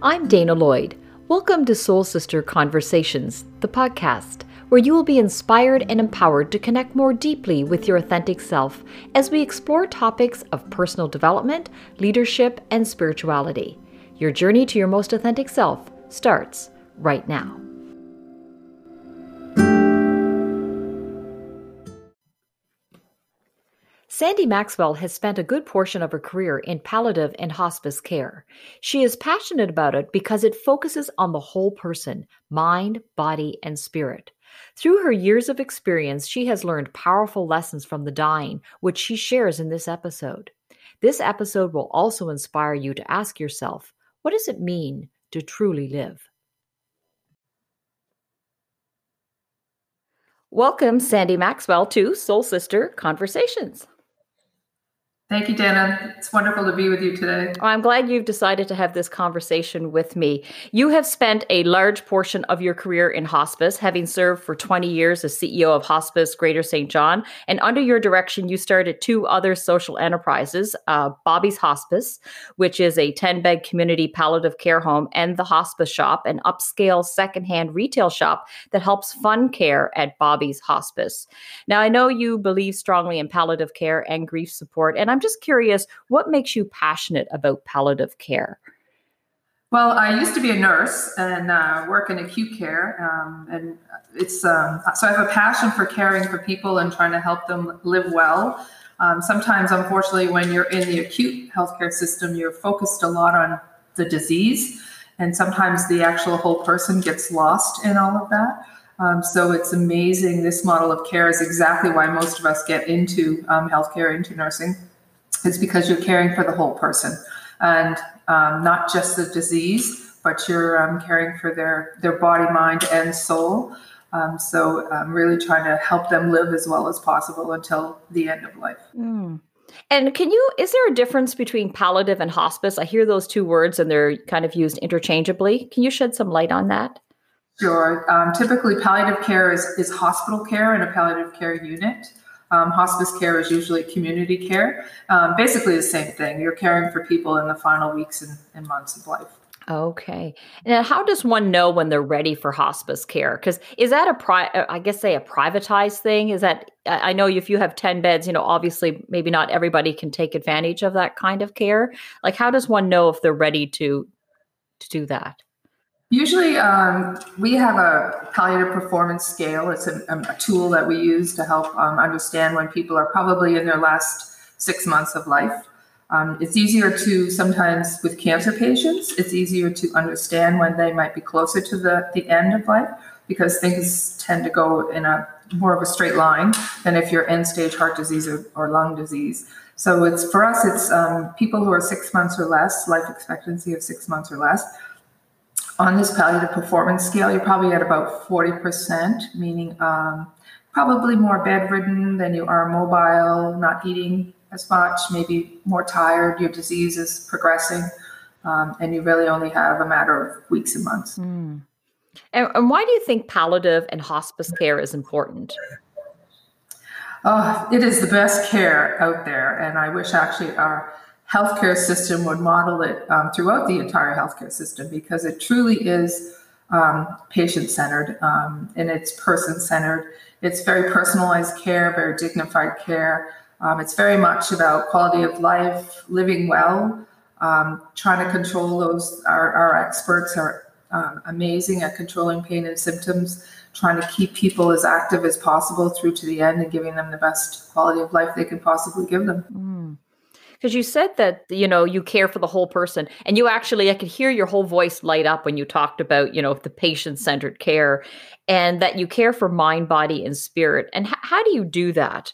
I'm Dana Lloyd. Welcome to Soul Sister Conversations, the podcast, where you will be inspired and empowered to connect more deeply with your authentic self as we explore topics of personal development, leadership, and spirituality. Your journey to your most authentic self starts right now. Sandy Maxwell has spent a good portion of her career in palliative and hospice care. She is passionate about it because it focuses on the whole person mind, body, and spirit. Through her years of experience, she has learned powerful lessons from the dying, which she shares in this episode. This episode will also inspire you to ask yourself what does it mean to truly live? Welcome, Sandy Maxwell, to Soul Sister Conversations. Thank you, Dana. It's wonderful to be with you today. I'm glad you've decided to have this conversation with me. You have spent a large portion of your career in hospice, having served for 20 years as CEO of Hospice Greater Saint John. And under your direction, you started two other social enterprises uh, Bobby's Hospice, which is a 10 bed community palliative care home, and the Hospice Shop, an upscale secondhand retail shop that helps fund care at Bobby's Hospice. Now, I know you believe strongly in palliative care and grief support, and I'm I'm just curious, what makes you passionate about palliative care? Well, I used to be a nurse and uh, work in acute care, um, and it's um, so I have a passion for caring for people and trying to help them live well. Um, sometimes, unfortunately, when you're in the acute healthcare system, you're focused a lot on the disease, and sometimes the actual whole person gets lost in all of that. Um, so it's amazing. This model of care is exactly why most of us get into um, healthcare, into nursing it's because you're caring for the whole person and um, not just the disease, but you're um, caring for their, their body, mind, and soul. Um, so I'm really trying to help them live as well as possible until the end of life. Mm. And can you, is there a difference between palliative and hospice? I hear those two words and they're kind of used interchangeably. Can you shed some light on that? Sure. Um, typically, palliative care is, is hospital care in a palliative care unit. Um, hospice care is usually community care. Um, basically, the same thing. You're caring for people in the final weeks and, and months of life. Okay. And how does one know when they're ready for hospice care? Because is that a pri? Uh, I guess say a privatized thing? Is that I know if you have ten beds, you know, obviously maybe not everybody can take advantage of that kind of care. Like, how does one know if they're ready to to do that? Usually, um, we have a palliative performance scale. It's a, a tool that we use to help um, understand when people are probably in their last six months of life. Um, it's easier to sometimes with cancer patients, it's easier to understand when they might be closer to the, the end of life because things tend to go in a more of a straight line than if you're end stage heart disease or, or lung disease. So it's for us, it's um, people who are six months or less, life expectancy of six months or less on this palliative performance scale, you're probably at about 40%, meaning um, probably more bedridden than you are mobile, not eating as much, maybe more tired, your disease is progressing, um, and you really only have a matter of weeks and months. Mm. And, and, why do you think palliative and hospice care is important? Oh, it is the best care out there, and I wish actually our healthcare system would model it um, throughout the entire healthcare system because it truly is um, patient centered um, and it's person centered. It's very personalized care, very dignified care. Um, it's very much about quality of life, living well, um, trying to control those. Our, our experts are um, amazing at controlling pain and symptoms, trying to keep people as active as possible through to the end and giving them the best quality of life they can possibly give them. Mm because you said that you know you care for the whole person and you actually i could hear your whole voice light up when you talked about you know the patient centered care and that you care for mind body and spirit and h- how do you do that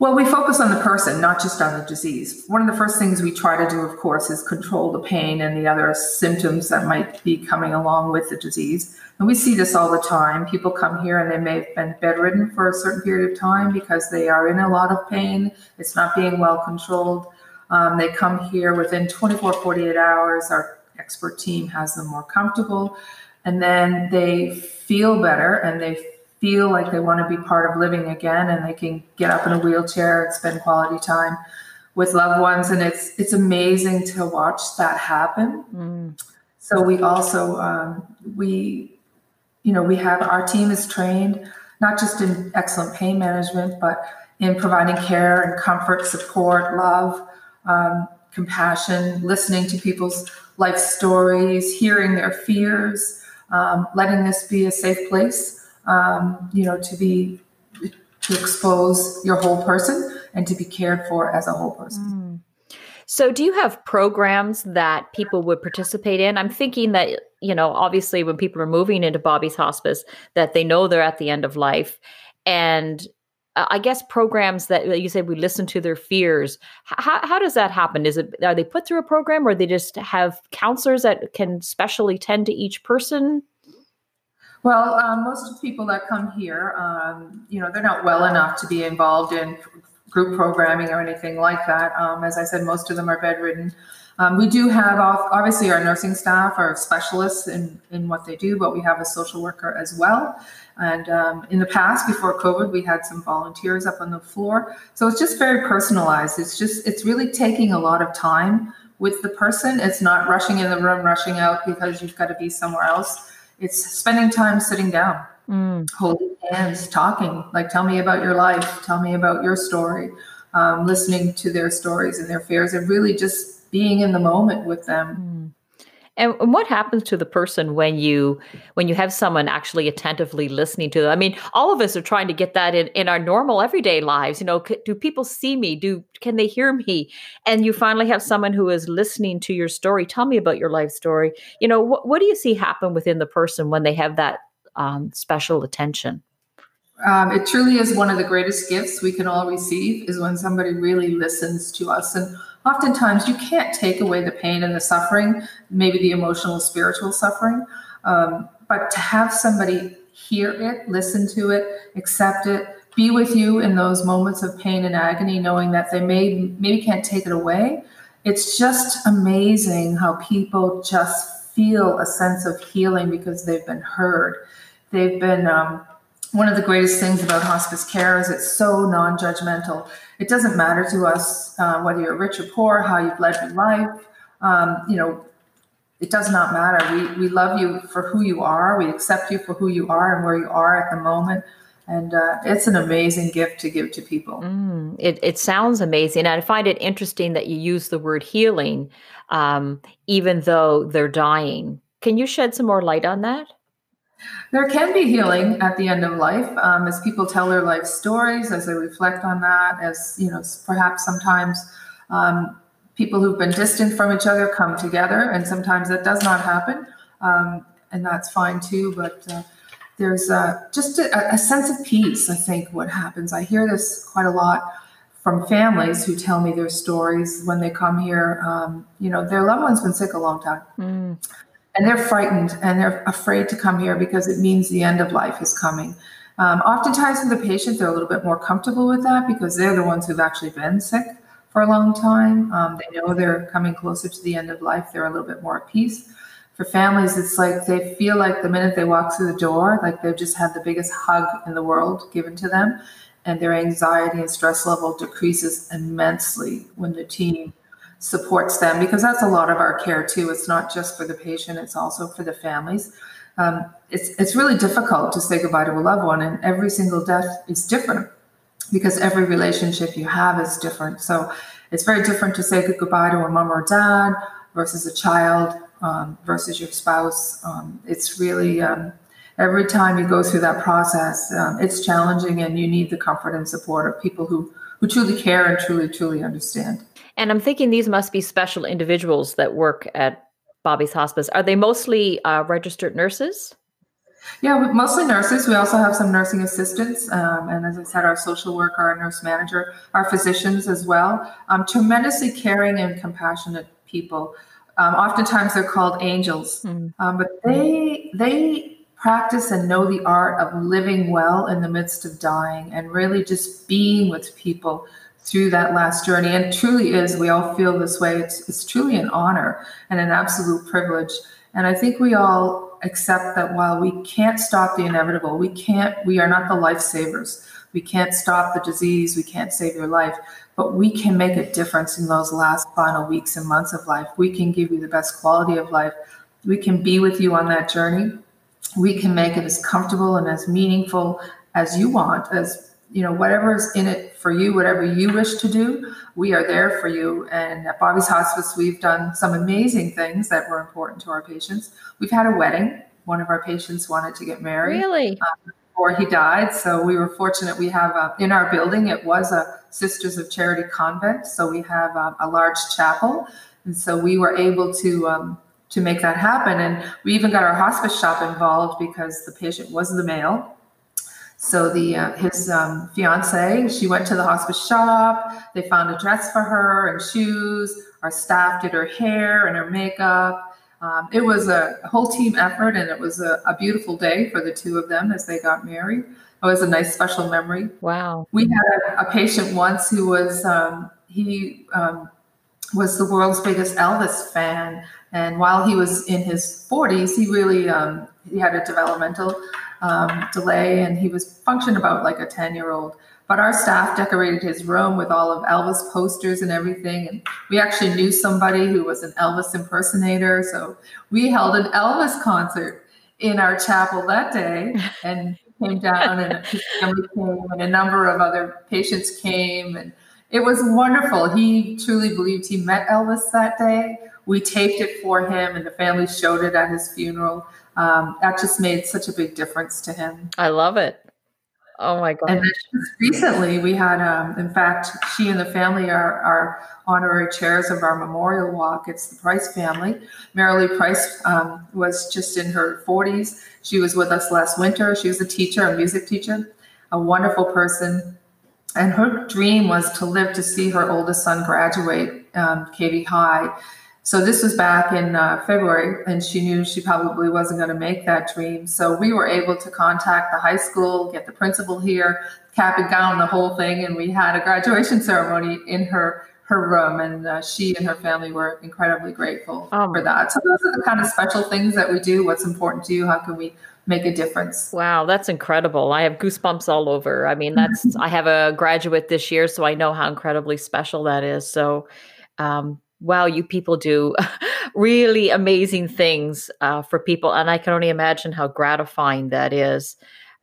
well, we focus on the person, not just on the disease. One of the first things we try to do, of course, is control the pain and the other symptoms that might be coming along with the disease. And we see this all the time. People come here and they may have been bedridden for a certain period of time because they are in a lot of pain. It's not being well controlled. Um, they come here within 24, 48 hours. Our expert team has them more comfortable. And then they feel better and they feel like they want to be part of living again and they can get up in a wheelchair and spend quality time with loved ones, and it's it's amazing to watch that happen. Mm. So we also um, we you know we have our team is trained not just in excellent pain management, but in providing care and comfort, support, love, um, compassion, listening to people's life stories, hearing their fears, um, letting this be a safe place, um, you know, to be to expose your whole person and to be cared for as a whole person. Mm. So, do you have programs that people would participate in? I'm thinking that, you know, obviously when people are moving into Bobby's hospice, that they know they're at the end of life. And uh, I guess programs that you said we listen to their fears. How, how does that happen? Is it are they put through a program, or they just have counselors that can specially tend to each person? Well, um, most people that come here, um, you know, they're not well enough to be involved in group programming or anything like that. Um, as I said, most of them are bedridden. Um, we do have obviously our nursing staff are specialists in, in what they do, but we have a social worker as well. And um, in the past, before COVID, we had some volunteers up on the floor. So it's just very personalized. It's just, it's really taking a lot of time with the person. It's not rushing in the room, rushing out because you've got to be somewhere else. It's spending time sitting down, mm. holding hands, talking. Like, tell me about your life. Tell me about your story. Um, listening to their stories and their fears, and really just being in the moment with them. Mm and, what happens to the person when you when you have someone actually attentively listening to them? I mean, all of us are trying to get that in in our normal everyday lives. You know, c- do people see me? Do can they hear me? And you finally have someone who is listening to your story. Tell me about your life story. You know, what what do you see happen within the person when they have that um, special attention? Um, it truly is one of the greatest gifts we can all receive is when somebody really listens to us and oftentimes you can't take away the pain and the suffering, maybe the emotional, spiritual suffering. Um, but to have somebody hear it, listen to it, accept it, be with you in those moments of pain and agony, knowing that they may maybe can't take it away. It's just amazing how people just feel a sense of healing because they've been heard. They've been um, one of the greatest things about hospice care is it's so non-judgmental. It doesn't matter to us uh, whether you're rich or poor, how you've led your life. Um, you know, it does not matter. We we love you for who you are. We accept you for who you are and where you are at the moment. And uh, it's an amazing gift to give to people. Mm, it, it sounds amazing. I find it interesting that you use the word healing, um, even though they're dying. Can you shed some more light on that? There can be healing at the end of life um, as people tell their life stories, as they reflect on that, as you know, perhaps sometimes um, people who've been distant from each other come together, and sometimes that does not happen, um, and that's fine too. But uh, there's just a, a sense of peace. I think what happens. I hear this quite a lot from families who tell me their stories when they come here. Um, you know, their loved one's been sick a long time. Mm and they're frightened and they're afraid to come here because it means the end of life is coming. Um, oftentimes, for the patient, they're a little bit more comfortable with that because they're the ones who've actually been sick for a long time. Um, they know they're coming closer to the end of life. They're a little bit more at peace. For families, it's like they feel like the minute they walk through the door, like they've just had the biggest hug in the world given to them, and their anxiety and stress level decreases immensely when the team supports them because that's a lot of our care too. It's not just for the patient; it's also for the families. Um, it's it's really difficult to say goodbye to a loved one, and every single death is different because every relationship you have is different. So it's very different to say goodbye to a mom or dad versus a child um, versus your spouse. Um, it's really um, every time you go through that process, um, it's challenging, and you need the comfort and support of people who who truly care and truly truly understand. And I'm thinking these must be special individuals that work at Bobby's Hospice. Are they mostly uh, registered nurses? Yeah, mostly nurses. We also have some nursing assistants, um, and as I said, our social worker, our nurse manager, our physicians as well. Um, tremendously caring and compassionate people. Um, oftentimes, they're called angels, mm. but they they practice and know the art of living well in the midst of dying, and really just being with people through that last journey. And truly is, we all feel this way. It's, it's truly an honor and an absolute privilege. And I think we all accept that while we can't stop the inevitable, we can't, we are not the lifesavers. We can't stop the disease. We can't save your life, but we can make a difference in those last final weeks and months of life. We can give you the best quality of life. We can be with you on that journey. We can make it as comfortable and as meaningful as you want, as you know, whatever is in it for you, whatever you wish to do, we are there for you. And at Bobby's Hospice, we've done some amazing things that were important to our patients. We've had a wedding. One of our patients wanted to get married. Really? Um, before he died. So we were fortunate. We have a, in our building, it was a Sisters of Charity convent. So we have a, a large chapel. And so we were able to um, to make that happen. And we even got our hospice shop involved because the patient was the male so the uh, his um, fiance, she went to the hospice shop. They found a dress for her and shoes. Our staff did her hair and her makeup. Um, it was a whole team effort, and it was a, a, beautiful day for the two of them as they got married. It was a nice special memory. Wow. We had a, patient once who was um, he um, was the world's biggest Elvis fan, and while he was in his 40s, he really um, he had a developmental um, delay, and he was functioned about like a 10 year old. But our staff decorated his room with all of Elvis posters and everything. And we actually knew somebody who was an Elvis impersonator. So we held an Elvis concert in our chapel that day. And he came down, and his family came, and a number of other patients came. And it was wonderful. He truly believed he met Elvis that day. We taped it for him, and the family showed it at his funeral um, that just made such a big difference to him. I love it. Oh my God. And recently we had, um, in fact, she and the family are, are honorary chairs of our memorial walk. It's the Price family. Marilee Price um, was just in her 40s. She was with us last winter. She was a teacher, a music teacher, a wonderful person. And her dream was to live to see her oldest son graduate um, Katy High. So this was back in uh, February, and she knew she probably wasn't going to make that dream. So we were able to contact the high school, get the principal here, cap and gown the whole thing, and we had a graduation ceremony in her her room, and uh, she and her family were incredibly grateful oh. for that. So those are the kind of special things that we do. What's important to you? How can we make a difference? Wow, that's incredible! I have goosebumps all over. I mean, that's I have a graduate this year, so I know how incredibly special that is. So. Um, wow, you people do really amazing things uh, for people. And I can only imagine how gratifying that is.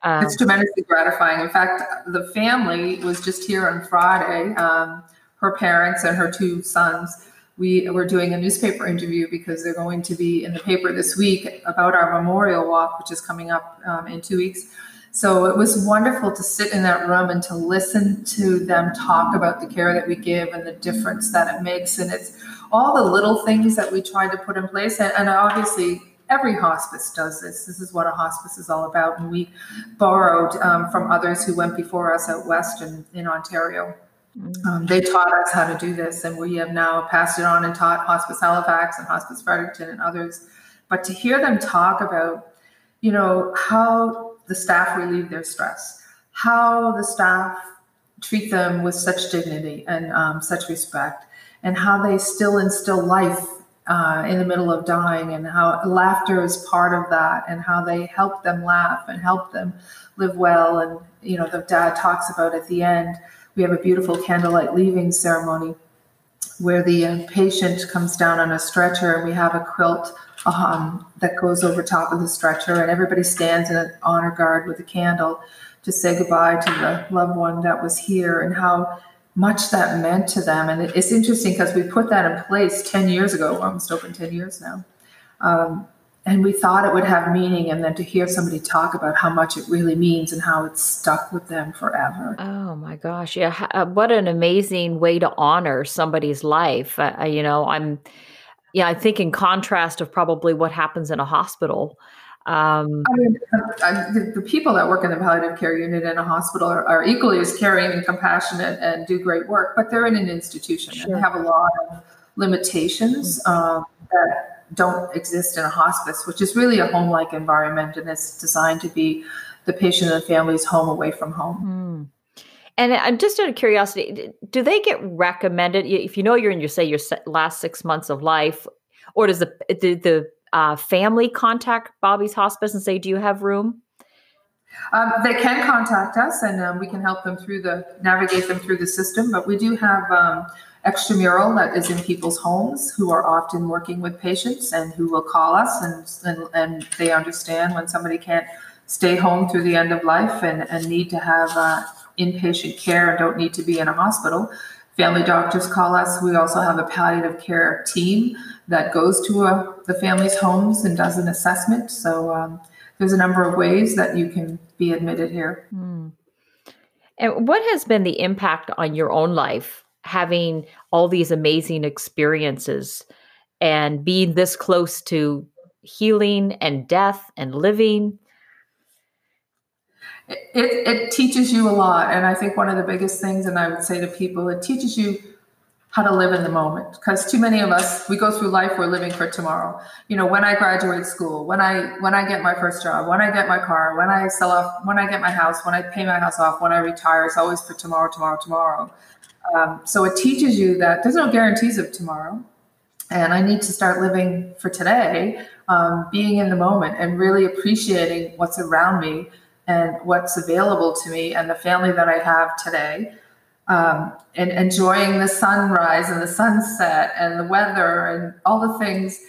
Um, it's tremendously gratifying. In fact, the family was just here on Friday. Um, her parents and her two sons. We were doing a newspaper interview because they're going to be in the paper this week about our memorial walk, which is coming up um, in two weeks. So it was wonderful to sit in that room and to listen to them talk about the care that we give and the difference that it makes. And it's all the little things that we try to put in place. And, and obviously, every hospice does this. This is what a hospice is all about. And we borrowed um, from others who went before us out west in, in Ontario. Mm. Um, they taught us how to do this, and we have now passed it on and taught Hospice Halifax and Hospice Fredericton and others. But to hear them talk about, you know, how the staff relieve their stress, how the staff treat them with such dignity and um, such respect, and how they still instill life uh, in the middle of dying, and how laughter is part of that, and how they help them laugh and help them live well. And you know, the dad talks about at the end, we have a beautiful candlelight leaving ceremony where the uh, patient comes down on a stretcher and we have a quilt um, that goes over top of the stretcher, and everybody stands in an honor guard with a candle to say goodbye to the loved one that was here and how much that meant to them. And it's interesting because we put that in place 10 years ago, almost open 10 years now. Um, and we thought it would have meaning and then to hear somebody talk about how much it really means and how it's stuck with them forever oh my gosh yeah uh, what an amazing way to honor somebody's life uh, you know i'm yeah, I think in contrast of probably what happens in a hospital. Um, I mean, the, the, people that work in the palliative care unit in a hospital are, are, equally as caring and compassionate and do great work, but they're in an institution sure. and they have a lot of limitations mm-hmm. um, that don't exist in a hospice, which is really a home-like environment and it's designed to be the patient and the family's home away from home. Mm. And I'm just out of curiosity, do they get recommended if you know you're in your say your last six months of life, or does the the, the uh, family contact Bobby's Hospice and say, "Do you have room?" Um, they can contact us, and um, we can help them through the navigate them through the system. But we do have um, extramural that is in people's homes who are often working with patients and who will call us, and and, and they understand when somebody can't stay home through the end of life and, and need to have uh, inpatient care and don't need to be in a hospital. Family doctors call us. We also have a palliative care team that goes to a, uh, the family's homes and does an assessment. So um, there's a number of ways that you can be admitted here. Mm. And what has been the impact on your own life having all these amazing experiences and being this close to healing and death and living? It, it teaches you a lot. And I think one of the biggest things, and I would say to people, it teaches you how to live in the moment. Because too many of us we go through life we're living for tomorrow. You know when i graduate school when i when i get my first job when i get my car when i sell off when i get my house when i pay my house off when i retire it's always for tomorrow tomorrow tomorrow. Um, so it teaches you that there's no guarantees of tomorrow. And i need to start living for today um, being in the moment and really appreciating what's around me and what's available to me and the family that i have today um, and enjoying the sunrise and the sunset and the weather and all the things.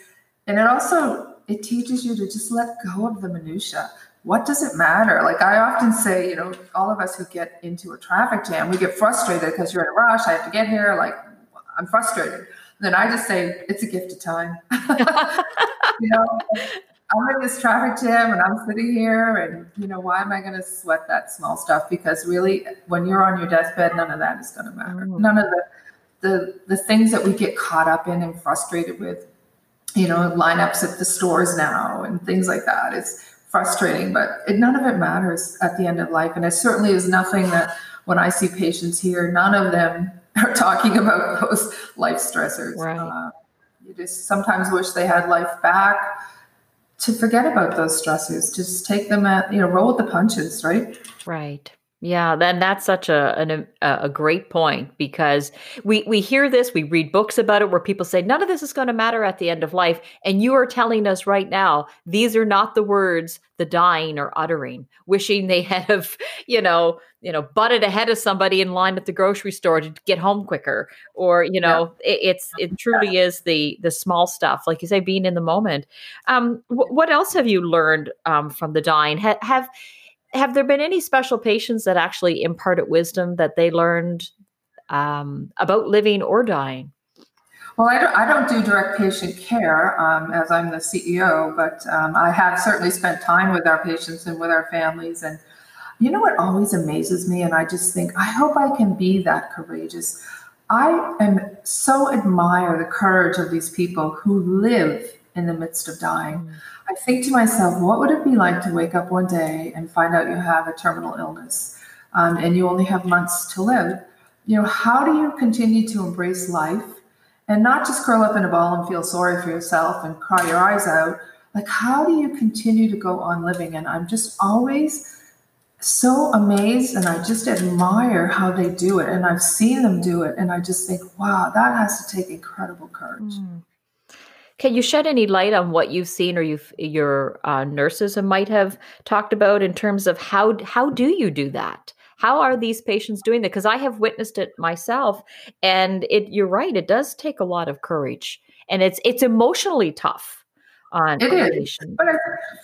And it also it teaches you to just let go of the minutia. What does it matter? Like I often say, you know, all of us who get into a traffic jam, we get frustrated because you're in a rush. I have to get here. Like I'm frustrated. Then I just say it's a gift of time. you know, I'm in this traffic jam and I'm sitting here and you know why am I going to sweat that small stuff? Because really when you're on your deathbed none of that is going to matter. Mm. none of the the the things that we get caught up in and frustrated with you know lineups at the stores now and things like that it's frustrating but it, none of it matters at the end of life. And it certainly is nothing that when I see patients here none of them are talking about those life stressors. Right. Uh, you just sometimes wish they had life back to forget about those stressors just take them at you know roll with the punches right? Right yeah, then that's such a, an, a great point because we we hear this, we read books about it where people say none of this is going to matter at the end of life, and you are telling us right now these are not the words the dying are uttering, wishing they had have you know you know butted ahead of somebody in line at the grocery store to get home quicker, or you know yeah. it, it's it truly is the the small stuff, like you say, being in the moment. Um, w- what else have you learned um, from the dying? Ha- have have there been any special patients that actually imparted wisdom that they learned um, about living or dying? Well, I don't, I don't do direct patient care um, as I'm the CEO, but um, I have certainly spent time with our patients and with our families. And you know what always amazes me? And I just think, I hope I can be that courageous. I am so admire the courage of these people who live in the midst of dying. Mm. I think to myself, what would it be like to wake up one day and find out you have a terminal illness um, and you only have months to live? You know, how do you continue to embrace life and not just curl up in a ball and feel sorry for yourself and cry your eyes out? Like, how do you continue to go on living? And I'm just always so amazed and I just admire how they do it. And I've seen them do it. And I just think, wow, that has to take incredible courage. Mm. Can you shed any light on what you've seen or you've, your uh, nurses might have talked about in terms of how how do you do that? How are these patients doing that? Because I have witnessed it myself, and it you're right, it does take a lot of courage, and it's it's emotionally tough. On it is, but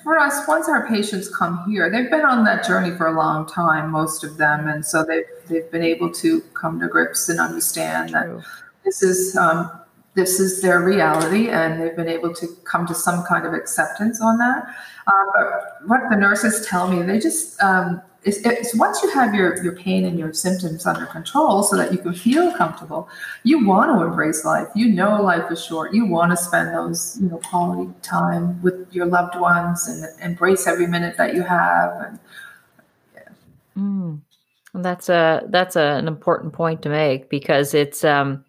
for us, once our patients come here, they've been on that journey for a long time, most of them, and so they've they've been able to come to grips and understand that this is um, this is their reality and they've been able to come to some kind of acceptance on that. Uh, but what the nurses tell me, they just, um, it's, it's, once you have your, your pain and your symptoms under control so that you can feel comfortable, you want to embrace life. You know life is short. You want to spend those, you know, quality time with your loved ones and embrace every minute that you have. And yeah. Mm. That's a that's a, an important point to make because it's um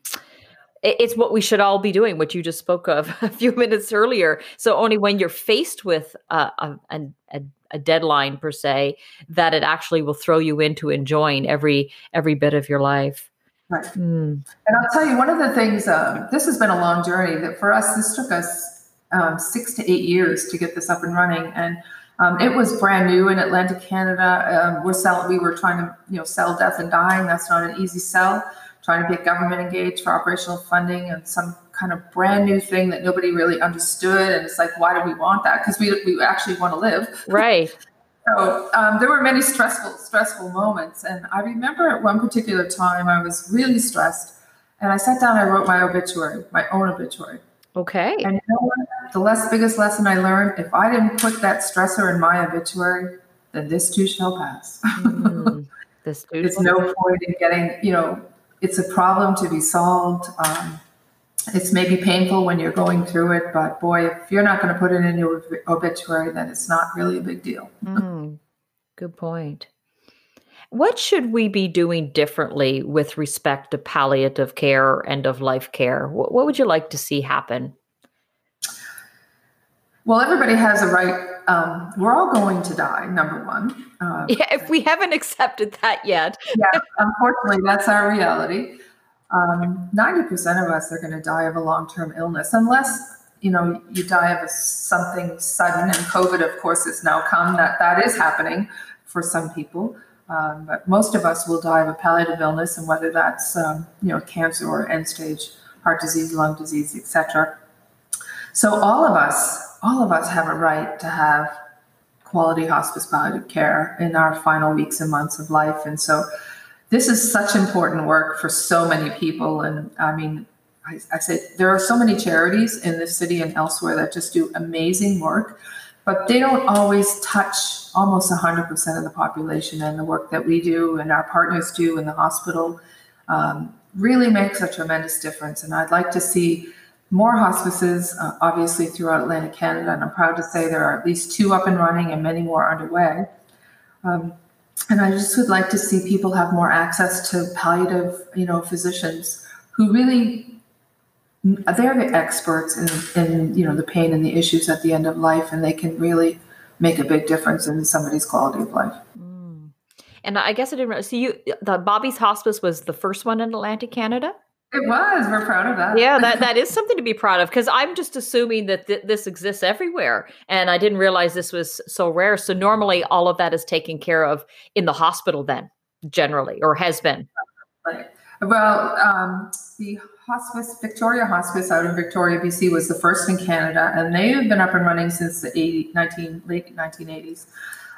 it's what we should all be doing what you just spoke of a few minutes earlier so only when you're faced with a, a, a, a, deadline per se that it actually will throw you into enjoying every every bit of your life right mm. and i'll tell you one of the things um, this has been a long journey that for us this took us um, six to eight years to get this up and running and Um, it was brand new in Atlantic Canada. Um, we're selling. We were trying to, you know, sell death and dying. That's not an easy sell. Trying to get government engaged for operational funding and some kind of brand new thing that nobody really understood. And it's like, why do we want that? Because we we actually want to live. Right. So um, there were many stressful stressful moments, and I remember at one particular time I was really stressed, and I sat down. I wrote my obituary, my own obituary. Okay. And you know what? The less, biggest lesson I learned: if I didn't put that stressor in my obituary, then this too shall pass. Mm, this too. There's no point in getting. You know, it's a problem to be solved. Um, it's maybe painful when you're going through it, but boy, if you're not going to put it in your obituary, then it's not really a big deal. Mm, good point. What should we be doing differently with respect to palliative care, end of life care? What, what would you like to see happen? Well, everybody has a right. Um, we're all going to die, number one. Uh, yeah, if we haven't accepted that yet. yeah, unfortunately, that's our reality um, 90% of us are going to die of a long-term illness unless you know you die of a, something sudden and covid of course has now come that that is happening for some people um, but most of us will die of a palliative illness and whether that's um, you know cancer or end stage heart disease lung disease etc so all of us all of us have a right to have quality hospice palliative care in our final weeks and months of life and so this is such important work for so many people. And I mean, I, I say there are so many charities in this city and elsewhere that just do amazing work, but they don't always touch almost 100% of the population. And the work that we do and our partners do in the hospital um, really makes a tremendous difference. And I'd like to see more hospices, uh, obviously, throughout Atlantic Canada. And I'm proud to say there are at least two up and running and many more underway. Um, and I just would like to see people have more access to palliative, you know, physicians who really they're the experts in, in you know the pain and the issues at the end of life, and they can really make a big difference in somebody's quality of life. Mm. And I guess I didn't see you. The Bobby's Hospice was the first one in Atlantic Canada. It was. We're proud of that. Yeah, that, that is something to be proud of because I'm just assuming that th- this exists everywhere. And I didn't realize this was so rare. So normally all of that is taken care of in the hospital then, generally, or has been. Well, um, the hospice, Victoria Hospice out in Victoria, BC, was the first in Canada, and they have been up and running since the 80, 19, late 1980s.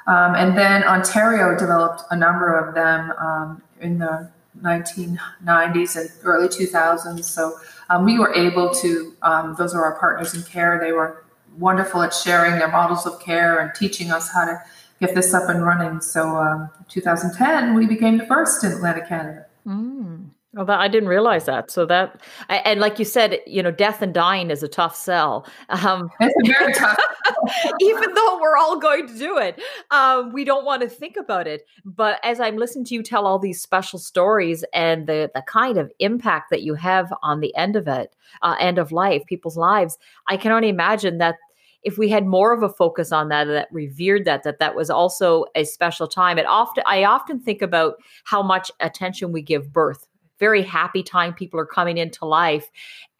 Um, and then Ontario developed a number of them um, in the 1990s and early 2000s. So um, we were able to, um, those are our partners in care. They were wonderful at sharing their models of care and teaching us how to get this up and running. So um, 2010, we became the first in Atlantic Canada. Mm. Well, that, I didn't realize that. So that, and like you said, you know, death and dying is a tough sell. Um, it's very tough. even though we're all going to do it, um, we don't want to think about it. But as I'm listening to you tell all these special stories and the the kind of impact that you have on the end of it, uh, end of life, people's lives, I can only imagine that if we had more of a focus on that that revered that that that was also a special time it often i often think about how much attention we give birth very happy time people are coming into life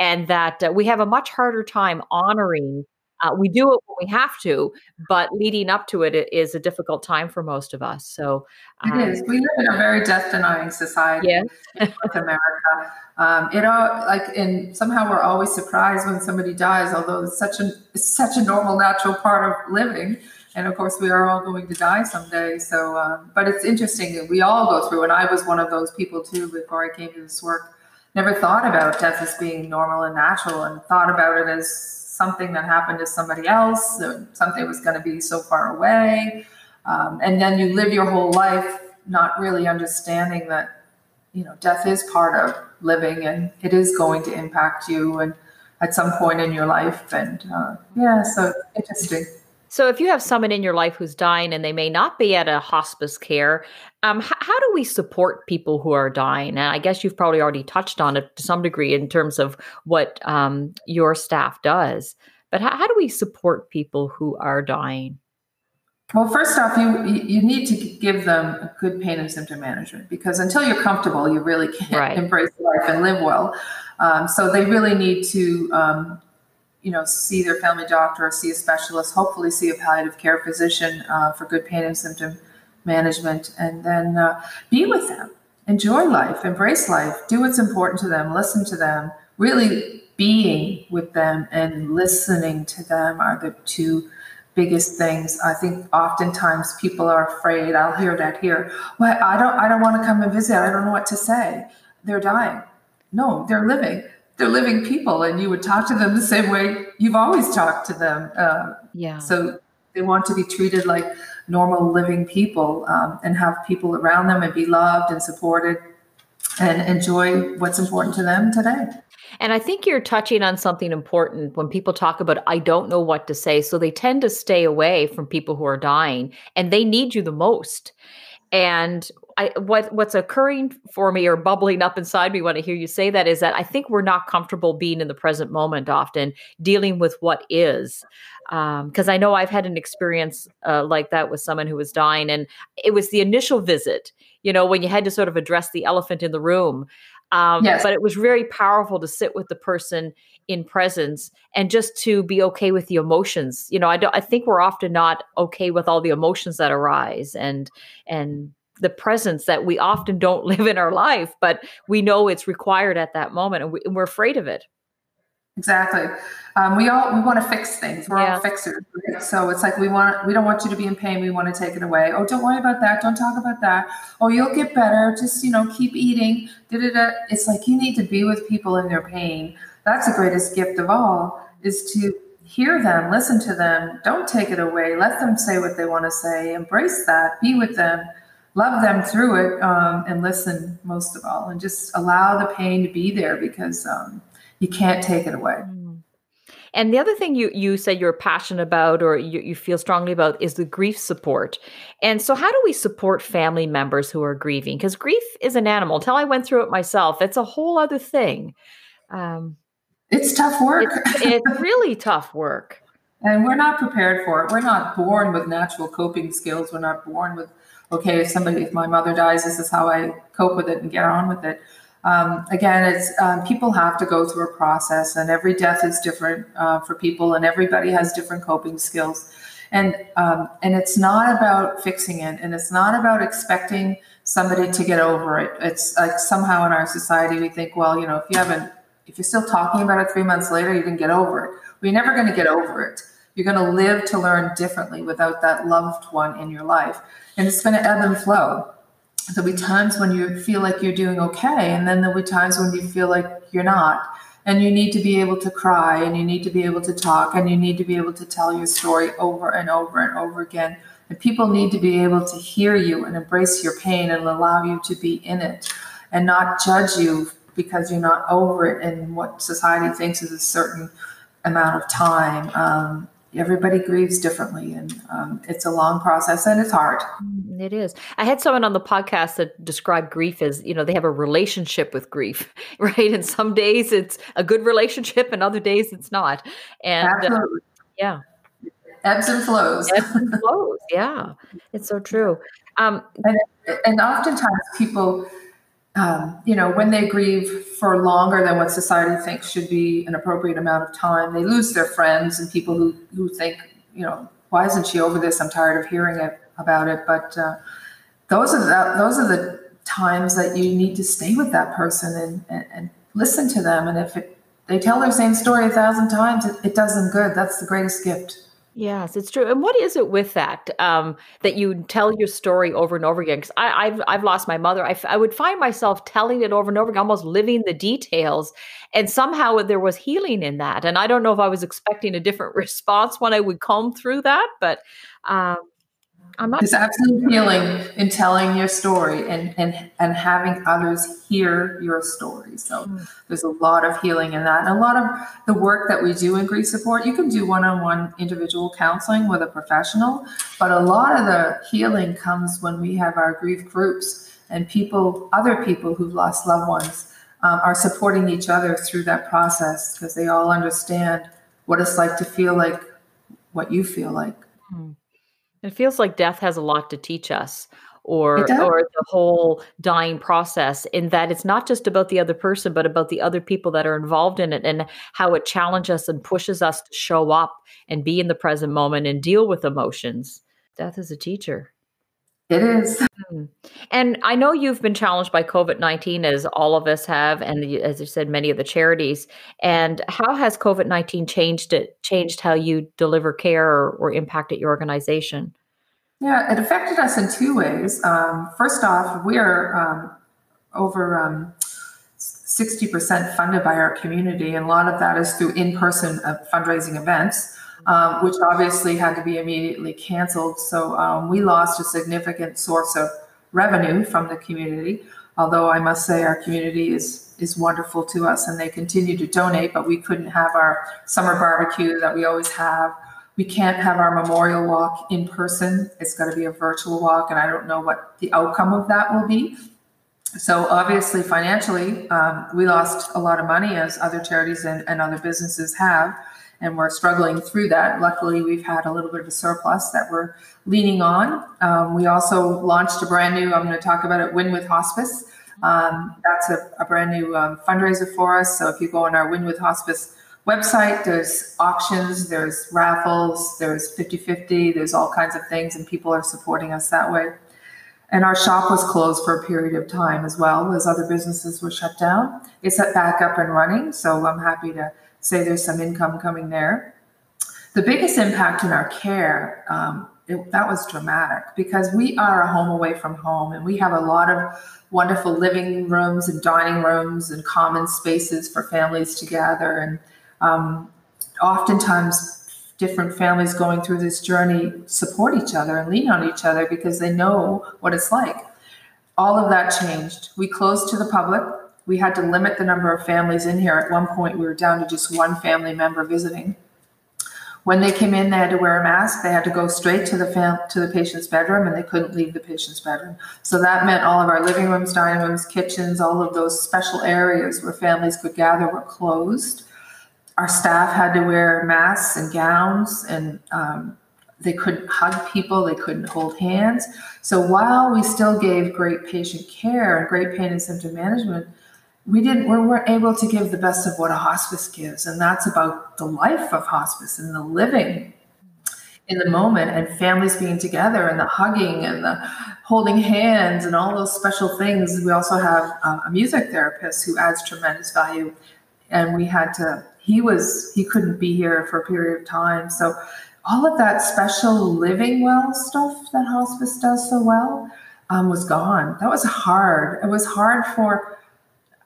and that uh, we have a much harder time honoring uh, we do it when we have to, but leading up to it is a difficult time for most of us. So um, it is. We live in a very death denying society yes. in North America. Um, it all like, and somehow we're always surprised when somebody dies, although it's such a it's such a normal, natural part of living and of course we are all going to die someday so um, but it's interesting that we all go through and i was one of those people too before i came to this work. Never thought about death as being normal and natural and thought about it as something that happened to somebody else something was going to be so far away. Um, and then you live your whole life not really understanding that you know death is part of living and it is going to impact you and at some point in your life and uh, yeah so interesting so, if you have someone in your life who's dying and they may not be at a hospice care, um, h- how do we support people who are dying? And I guess you've probably already touched on it to some degree in terms of what um, your staff does. But how, how do we support people who are dying? Well, first off, you you need to give them good pain and symptom management because until you're comfortable, you really can't right. embrace life and live well. Um, so they really need to um, you know, see their family doctor or see a specialist, hopefully see a palliative care physician uh, for good pain and symptom management, and then uh, be with them, enjoy life, embrace life, do what's important to them, listen to them, really being with them and listening to them are the two biggest things. I think oftentimes people are afraid. I'll hear that here. Well, I don't I don't want to come and visit. I don't know what to say. They're dying. No, they're living. They're living people, and you would talk to them the same way you've always talked to them. Uh, yeah. So they want to be treated like normal living people um, and have people around them and be loved and supported and enjoy what's important to them today. And I think you're touching on something important when people talk about, I don't know what to say. So they tend to stay away from people who are dying and they need you the most. And I, what what's occurring for me or bubbling up inside me when I hear you say that is that I think we're not comfortable being in the present moment often, dealing with what is. Because um, I know I've had an experience uh, like that with someone who was dying, and it was the initial visit. You know, when you had to sort of address the elephant in the room. Um, yes. But it was very powerful to sit with the person in presence and just to be okay with the emotions. You know, I don't. I think we're often not okay with all the emotions that arise and and the presence that we often don't live in our life, but we know it's required at that moment, and, we, are afraid of it. Exactly. Um, we all we want to fix things. We're yeah. all fixers, right? so it's like we want we don't want you to be in pain. We want to take it away. Oh, don't worry about that. Don't talk about that. Oh, you'll get better. Just you know, keep eating. Da-da-da. It's like you need to be with people in their pain. That's the greatest gift of all is to hear them, listen to them. Don't take it away. Let them say what they want to say. Embrace that. Be with them. Love them through it, um, and listen most of all, and just allow the pain to be there because. Um, you can't take it away. Mm. And the other thing you you say you're passionate about or you, you feel strongly about is the grief support. And so how do we support family members who are grieving? Because grief is an animal. Until I went through it myself, it's a whole other thing. Um, it's tough work. It's, it's really tough work. And we're not prepared for it. We're not born with natural coping skills. We're not born with, okay, if somebody, if my mother dies, this is how I cope with it and get on with it um, again, it's um, people have to go through a process, and every death is different uh, for people, and everybody has different coping skills. And um, and it's not about fixing it, and it's not about expecting somebody to get over it. It's like somehow in our society we think, well, you know, if you haven't, if you're still talking about it three months later, you didn't get over it. You're never going to get over it. You're going to live to learn differently without that loved one in your life, and it's going to ebb and flow. There'll be times when you feel like you're doing okay and then there'll be times when you feel like you're not. And you need to be able to cry and you need to be able to talk and you need to be able to tell your story over and over and over again. And people need to be able to hear you and embrace your pain and allow you to be in it and not judge you because you're not over it in what society thinks is a certain amount of time. Um, everybody grieves differently and um, it's a long process and it's hard. Mm, it is. I had someone on the podcast that described grief as you know they have a relationship with grief right? And some days it's a good relationship and other days it's not. And uh, yeah. Ebbs and flows. Ebbs and flows. Yeah. It's so true. Um, and, and oftentimes people um, you know, when they grieve for longer than what society thinks should be an appropriate amount of time, they lose their friends and people who, who think, you know, why isn't she over this? I'm tired of hearing it about it. But uh, those are the, those are the times that you need to stay with that person and, and, and listen to them. And if it, they tell their same story a thousand times, it, it does them good. That's the greatest gift. Yes, it's true. And what is it with that um, that you tell your story over and over again? Because I've I've lost my mother. I, I would find myself telling it over and over again, almost living the details, and somehow there was healing in that. And I don't know if I was expecting a different response when I would comb through that, but um, I'm not. There's absolute healing in telling your story and and and having others hear your story. So mm. there's a lot of healing in that, and a lot of the work that we do in grief support. You can do one-on-one individual counseling with a professional, but a lot of the healing comes when we have our grief groups and people, other people who've lost loved ones, um, are supporting each other through that process because they all understand what it's like to feel like what you feel like. Mm. It feels like death has a lot to teach us or or the whole dying process in that it's not just about the other person but about the other people that are involved in it and how it challenges us and pushes us to show up and be in the present moment and deal with emotions. Death is a teacher it is. Hmm. And I know you've been challenged by COVID 19, as all of us have, and as you said, many of the charities. And how has COVID 19 changed it, changed how you deliver care or, or, impacted your organization? Yeah, it affected us in two ways. Um, first off, we are um, over um, 60% funded by our community, and a lot of that is through in person uh, fundraising events um, which obviously had to be immediately canceled. So um, we lost a significant source of revenue from the community. Although I must say our community is is wonderful to us and they continue to donate, but we couldn't have our summer barbecue that we always have. We can't have our memorial walk in person. It's going to be a virtual walk, and I don't know what the outcome of that will be. So obviously, financially, um, we lost a lot of money as other charities and, and other businesses have and we're struggling through that. Luckily, we've had a little bit of a surplus that we're leaning on. Um, we also launched a brand new, I'm going to talk about it, Win with Hospice. Um, that's a, a, brand new um, fundraiser for us. So if you go on our Win with Hospice website, there's auctions, there's raffles, there's 50 50, there's all kinds of things, and people are supporting us that way. And our shop was closed for a period of time as well as other businesses were shut down. It's back up and running, so I'm happy to say there's some income coming there. The biggest impact in our care, um, it, that was dramatic because we are a home away from home and we have a lot of wonderful living rooms and dining rooms and common spaces for families to gather. And um, oftentimes, different families going through this journey support each other and lean on each other because they know what it's like. All of that changed. We closed to the public we had to limit the number of families in here. At one point, we were down to just one family member visiting. When they came in, they had to wear a mask. They had to go straight to the fam- to the patient's bedroom, and they couldn't leave the patient's bedroom. So that meant all of our living rooms, dining rooms, kitchens, all of those special areas where families could gather were closed. Our staff had to wear masks and gowns, and um, they couldn't hug people, they couldn't hold hands. So while we still gave great patient care and great pain and symptom management, we didn't we weren't able to give the best of what a hospice gives and that's about the life of hospice and the living in the moment and families being together and the hugging and the holding hands and all those special things. We also have um, a music therapist who adds tremendous value and we had to he was he couldn't be here for a period of time. So all of that special living well stuff that hospice does so well um, was gone. That was hard. It was hard for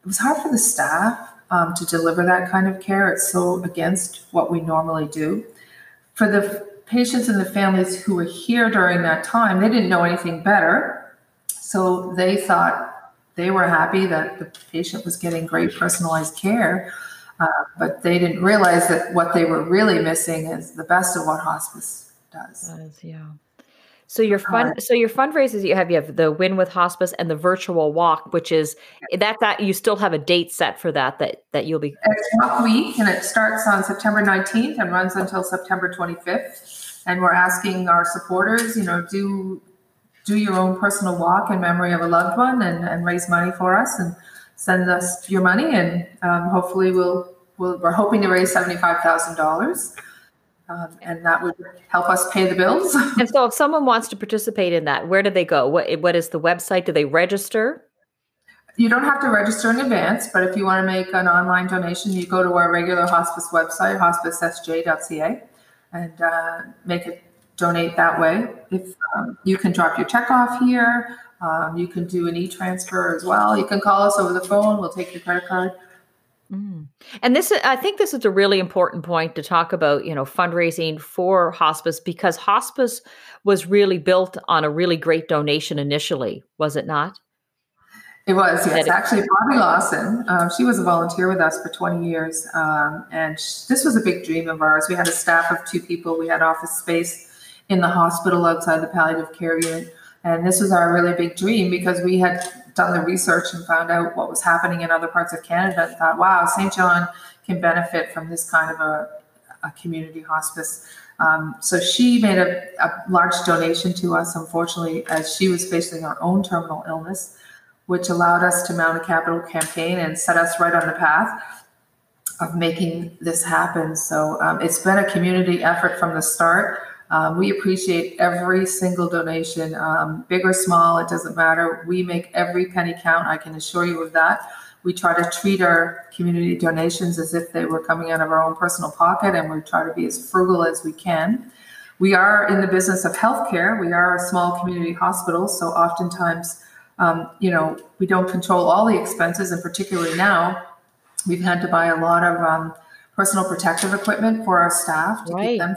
it was hard for the staff um, to deliver that kind of care. It's so against what we normally do. For the patients and the families who were here during that time, they didn't know anything better. So they thought they were happy that the patient was getting great personalized care. Uh, but they didn't realize that what they were really missing is the best of what hospice does. does yeah. So your fun, so your fundraisers you have, you have the Win with Hospice and the virtual walk, which is that that you still have a date set for that that that you'll be. It's walk week, and it starts on September nineteenth and runs until September twenty fifth. And we're asking our supporters, you know, do do your own personal walk in memory of a loved one, and, and raise money for us, and send us your money, and um, hopefully we'll, we'll we're hoping to raise seventy five thousand dollars. Um, and that would help us pay the bills. and so, if someone wants to participate in that, where do they go? What What is the website? Do they register? You don't have to register in advance, but if you want to make an online donation, you go to our regular hospice website, hospicesj.ca, and uh, make it donate that way. If um, you can drop your check off here, um, you can do an e-transfer as well. You can call us over the phone. We'll take your credit card. Mm. And this, I think, this is a really important point to talk about. You know, fundraising for hospice because hospice was really built on a really great donation initially, was it not? It was, yes. Actually, Bobby Lawson, um, she was a volunteer with us for 20 years. Um, and this was a big dream of ours. We had a staff of two people, we had office space in the hospital outside the palliative care unit. And this was our really big dream because we had done the research and found out what was happening in other parts of Canada and thought, wow, Saint John can benefit from this kind of a, a community hospice Um, so she made a, a, large donation to us, unfortunately, as she was facing her own terminal illness, which allowed us to mount a capital campaign and set us right on the path of making this happen. So um, it's been a community effort from the start. Um, we appreciate every single donation, um, big or small, it doesn't matter. We make every penny count, I can assure you of that. We try to treat our community donations as if they were coming out of our own personal pocket, and we try to be as frugal as we can. We are in the business of healthcare. We are a small community hospital, so oftentimes, um, you know, we don't control all the expenses, and particularly now, we've had to buy a lot of um, personal protective equipment for our staff to right. keep them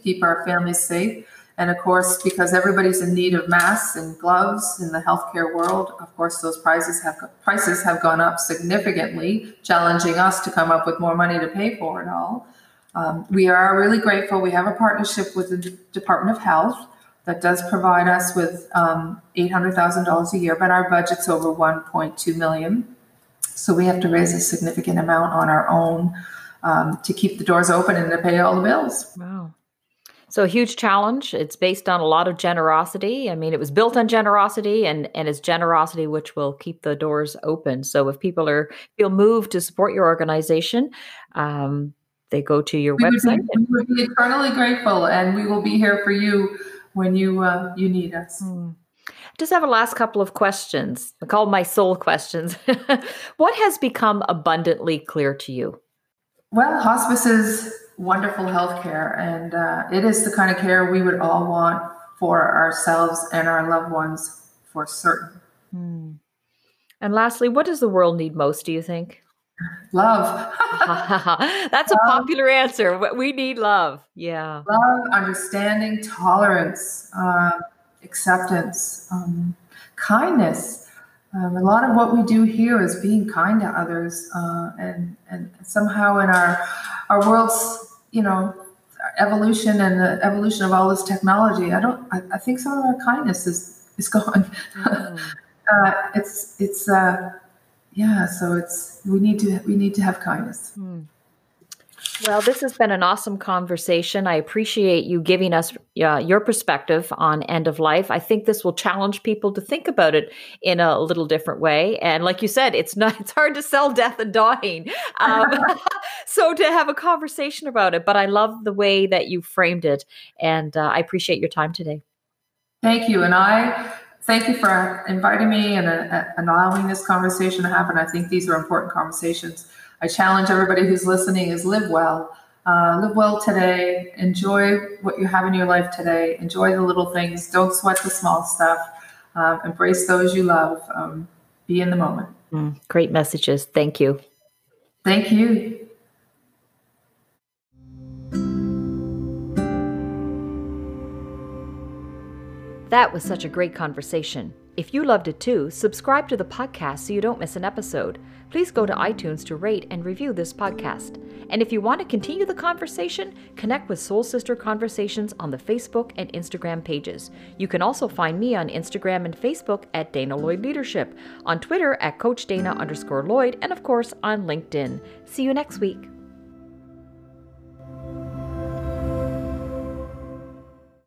keep our families safe. And of course, because everybody's in need of masks and gloves in the healthcare world, of course, those prices have prices have gone up significantly, challenging us to come up with more money to pay for it all. Um, we are really grateful. We have a partnership with the D- Department of Health that does provide us with um, $800,000 a year, but our budget's over 1.2 million. So we have to raise a significant amount on our own um, to keep the doors open and to pay all the bills. Wow. So a huge challenge. It's based on a lot of generosity. I mean, it was built on generosity and and it's generosity which will keep the doors open. So if people are feel moved to support your organization, um, they go to your we website. Would be, we would be eternally grateful, and we will be here for you when you uh, you need us. Hmm. Just have a last couple of questions. I call my soul questions. what has become abundantly clear to you? Well, hospice is wonderful health care, and uh, it is the kind of care we would all want for ourselves and our loved ones for certain. Hmm. And lastly, what does the world need most, do you think? Love. That's love. a popular answer. We need love. Yeah. Love, understanding, tolerance, uh, acceptance, um, kindness. Um, a lot of what we do here is being kind to others, uh, and and somehow in our our world's you know evolution and the evolution of all this technology, I don't. I, I think some of our kindness is is gone. Mm. uh, it's it's uh, yeah. So it's we need to we need to have kindness. Mm. Well, this has been an awesome conversation. I appreciate you giving us uh, your perspective on end of life. I think this will challenge people to think about it in a little different way. And like you said, it's not it's hard to sell death and dying. Um, so to have a conversation about it, but I love the way that you framed it, and uh, I appreciate your time today. Thank you, and I thank you for inviting me and uh, allowing this conversation to happen. I think these are important conversations. I challenge everybody who's listening is live well. Uh, live well today. Enjoy what you have in your life today. Enjoy the little things. Don't sweat the small stuff. Um, embrace those you love. Um, be in the moment. Mm, great messages. Thank you. Thank you. That was such a great conversation. If you loved it too, subscribe to the podcast so you don't miss an episode. Please go to iTunes to rate and review this podcast. And if you want to continue the conversation, connect with Soul Sister Conversations on the Facebook and Instagram pages. You can also find me on Instagram and Facebook at Dana Lloyd Leadership, on Twitter at Coach Dana underscore Lloyd, and of course on LinkedIn. See you next week.